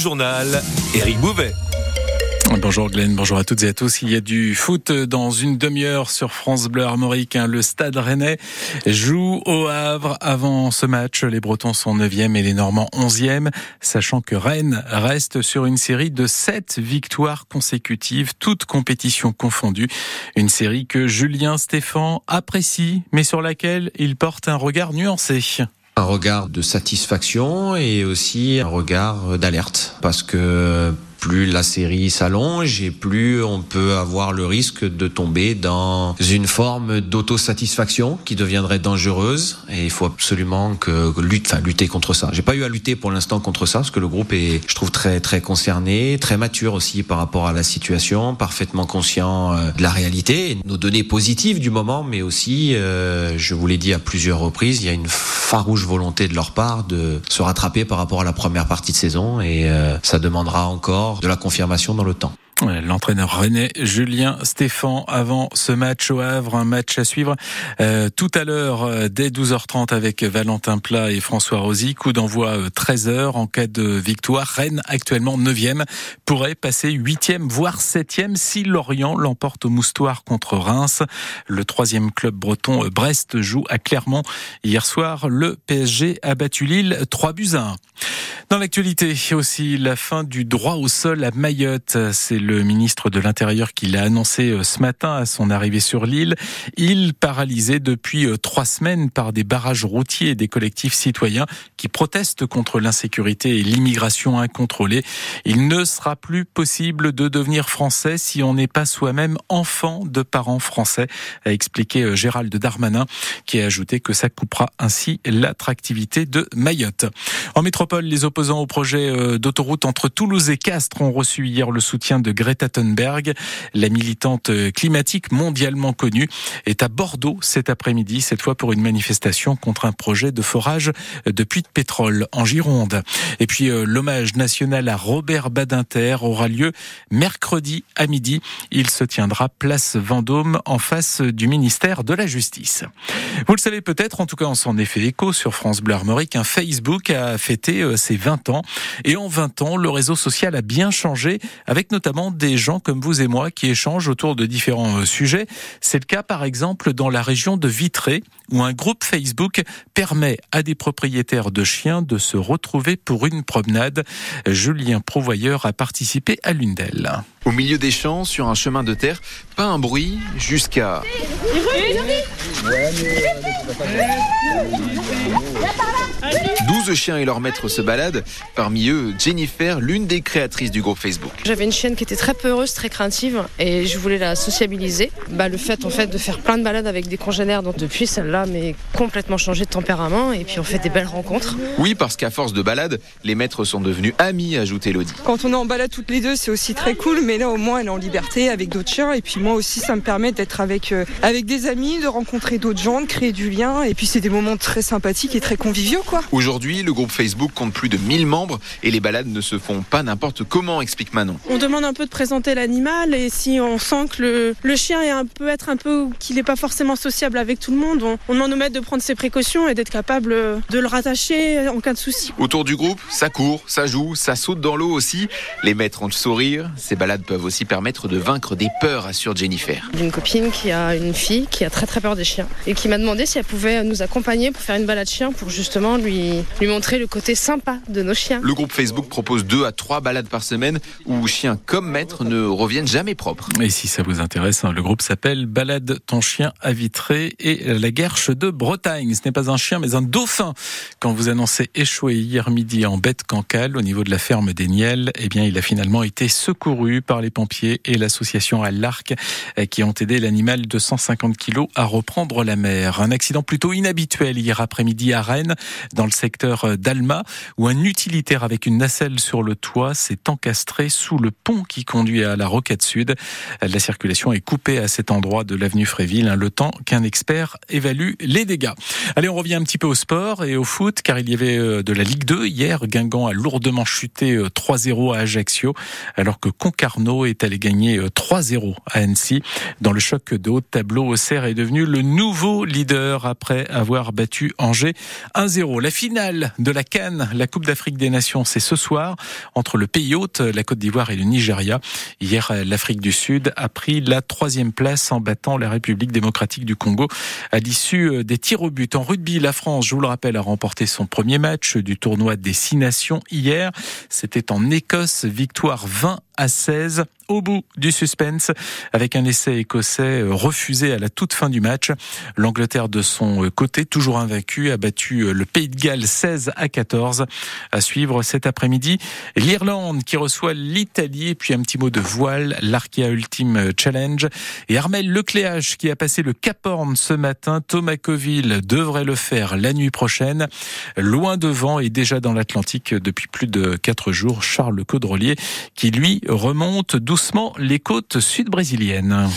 journal, Éric Bouvet. Bonjour Glenn, bonjour à toutes et à tous. Il y a du foot dans une demi-heure sur France Bleu Armoricain. Le Stade Rennais joue au Havre. Avant ce match, les Bretons sont 9e et les Normands 11e, sachant que Rennes reste sur une série de 7 victoires consécutives, toutes compétitions confondues. Une série que Julien Stéphan apprécie, mais sur laquelle il porte un regard nuancé un regard de satisfaction et aussi un regard d'alerte. Parce que plus la série s'allonge et plus on peut avoir le risque de tomber dans une forme d'autosatisfaction qui deviendrait dangereuse. Et il faut absolument que lutte, enfin, lutter contre ça. J'ai pas eu à lutter pour l'instant contre ça parce que le groupe est, je trouve, très très concerné, très mature aussi par rapport à la situation, parfaitement conscient euh, de la réalité, nos données positives du moment, mais aussi, euh, je vous l'ai dit à plusieurs reprises, il y a une farouche volonté de leur part de se rattraper par rapport à la première partie de saison. Et euh, ça demandera encore de la confirmation dans le temps. L'entraîneur René Julien Stéphan avant ce match au Havre, un match à suivre euh, tout à l'heure euh, dès 12h30 avec Valentin Plat et François Rosy. Coup d'envoi 13h euh, en cas de victoire. Rennes actuellement 9e pourrait passer 8e voire 7e si Lorient l'emporte au Moustoir contre Reims. Le troisième club breton Brest joue à Clermont. Hier soir, le PSG a battu Lille 3 buts à 1. Dans l'actualité aussi, la fin du droit au sol à Mayotte. Ministre de l'Intérieur qui l'a annoncé euh, ce matin à son arrivée sur l'île. Il paralysé depuis euh, trois semaines par des barrages routiers et des collectifs citoyens qui protestent contre l'insécurité et l'immigration incontrôlée. Il ne sera plus possible de devenir français si on n'est pas soi-même enfant de parents français, a expliqué euh, Gérald Darmanin, qui a ajouté que ça coupera ainsi l'attractivité de Mayotte. En métropole, les opposants au projet d'autoroute entre Toulouse et Castres ont reçu hier le soutien de Greta Thunberg. La militante euh, climatique mondialement connue est à Bordeaux cet après-midi, cette fois pour une manifestation contre un projet de forage de puits de pétrole en Gironde. Et puis euh, l'hommage national à Robert Badinter aura lieu mercredi à midi. Il se tiendra place Vendôme en face du ministère de la Justice. Vous le savez peut-être, en tout cas on s'en est fait écho sur France Bleu Armorique, un Facebook a fêté ses 20 ans. Et en 20 ans, le réseau social a bien changé, avec notamment des gens comme vous et moi qui échangent autour de différents euh, sujets. C'est le cas, par exemple, dans la région de Vitré, où un groupe Facebook permet à des propriétaires de chiens de se retrouver pour une promenade. Julien Provoyeur a participé à l'une d'elles. Au milieu des champs, sur un chemin de terre, pas un bruit jusqu'à... 12 chiens et leur maître se baladent. Parmi eux, Jennifer, l'une des créatrices du groupe Facebook. J'avais une chienne qui était très peureuse, très craintive et je voulais la sociabiliser. Bah, le fait en fait de faire plein de balades avec des congénères, donc depuis celle-là mais complètement changé de tempérament et puis on fait des belles rencontres. Oui, parce qu'à force de balades, les maîtres sont devenus amis, ajoute Elodie. Quand on est en balade toutes les deux, c'est aussi très cool, mais là au moins elle est en liberté avec d'autres chiens et puis moi aussi ça me permet d'être avec, euh, avec des amis, de rencontrer d'autres gens, de créer du lien et puis c'est des moments très sympathiques et très conviviaux quoi. Aujourd'hui, le groupe Facebook compte plus de 1000 membres et les balades ne se font pas n'importe comment, explique Manon. On demande un peu de présenter l'animal et si on sent que le, chien est un peu être un peu qu'il n'est pas forcément sociable avec tout le monde, on, on demande aux maîtres de prendre ses précautions et d'être capable de le rattacher en cas de souci. Autour du groupe, ça court, ça joue, ça saute dans l'eau aussi. Les maîtres ont le sourire. Ces balades peuvent aussi permettre de vaincre des peurs, assure Jennifer. J'ai une copine qui a une fille qui a très très peur des chiens et qui m'a demandé si elle pouvait nous accompagner pour faire une balade chien pour justement lui, lui montrer le côté sympa de nos chiens. Le groupe Facebook propose deux à trois balades par semaine où chiens comme maîtres ne reviennent jamais propres. Et si ça vous intéresse, hein, le groupe s'appelle Balade ton chien à Vitré et la Guerche de Bretagne. Ce n'est pas un chien mais un dauphin. Quand vous annoncez échoué hier midi en bête cancale au niveau de la ferme des Niels, eh bien il a finalement été secouru par les pompiers et l'association à l'Arc eh, qui ont aidé l'animal de 150 kilos à reprendre la mer. Un accident plutôt inhabituel hier après-midi à Rennes dans le secteur d'Alma où un utilitaire avec une nacelle sur le toit s'est encastré sous le pont qui conduit à la Rocade Sud. La circulation est coupée à cet endroit de l'avenue Fréville, hein, le temps qu'un expert évalue les dégâts. Allez, on revient un petit peu au sport et au foot, car il y avait euh, de la Ligue 2 hier. Guingamp a lourdement chuté 3-0 à Ajaccio, alors que Concarneau est allé gagner 3-0 à Annecy. Dans le choc de haut tableau, Auxerre est devenu le nouveau leader après avoir battu Angers 1-0. La finale de la Cannes, la Coupe d'Afrique des Nations, c'est ce soir entre le pays hôte, la Côte d'Ivoire et le Nigeria. Hier, l'Afrique du Sud a pris la troisième place en battant la République démocratique du Congo à l'issue des tirs au but. En rugby, la France, je vous le rappelle, a remporté son premier match du tournoi des Six Nations hier. C'était en Écosse, victoire 20 à 16 au bout du suspense avec un essai écossais refusé à la toute fin du match. L'Angleterre de son côté, toujours invaincu, a battu le Pays de Galles 16 à 14. À suivre cet après-midi, l'Irlande qui reçoit l'Italie puis un petit mot de voile, l'Arkea Ultime Challenge et Armel Lecléage qui a passé le Cap Horn ce matin. Thomas Coville devrait le faire la nuit prochaine. Loin devant et déjà dans l'Atlantique depuis plus de quatre jours, Charles Caudrelier qui lui remonte doucement les côtes sud-brésiliennes.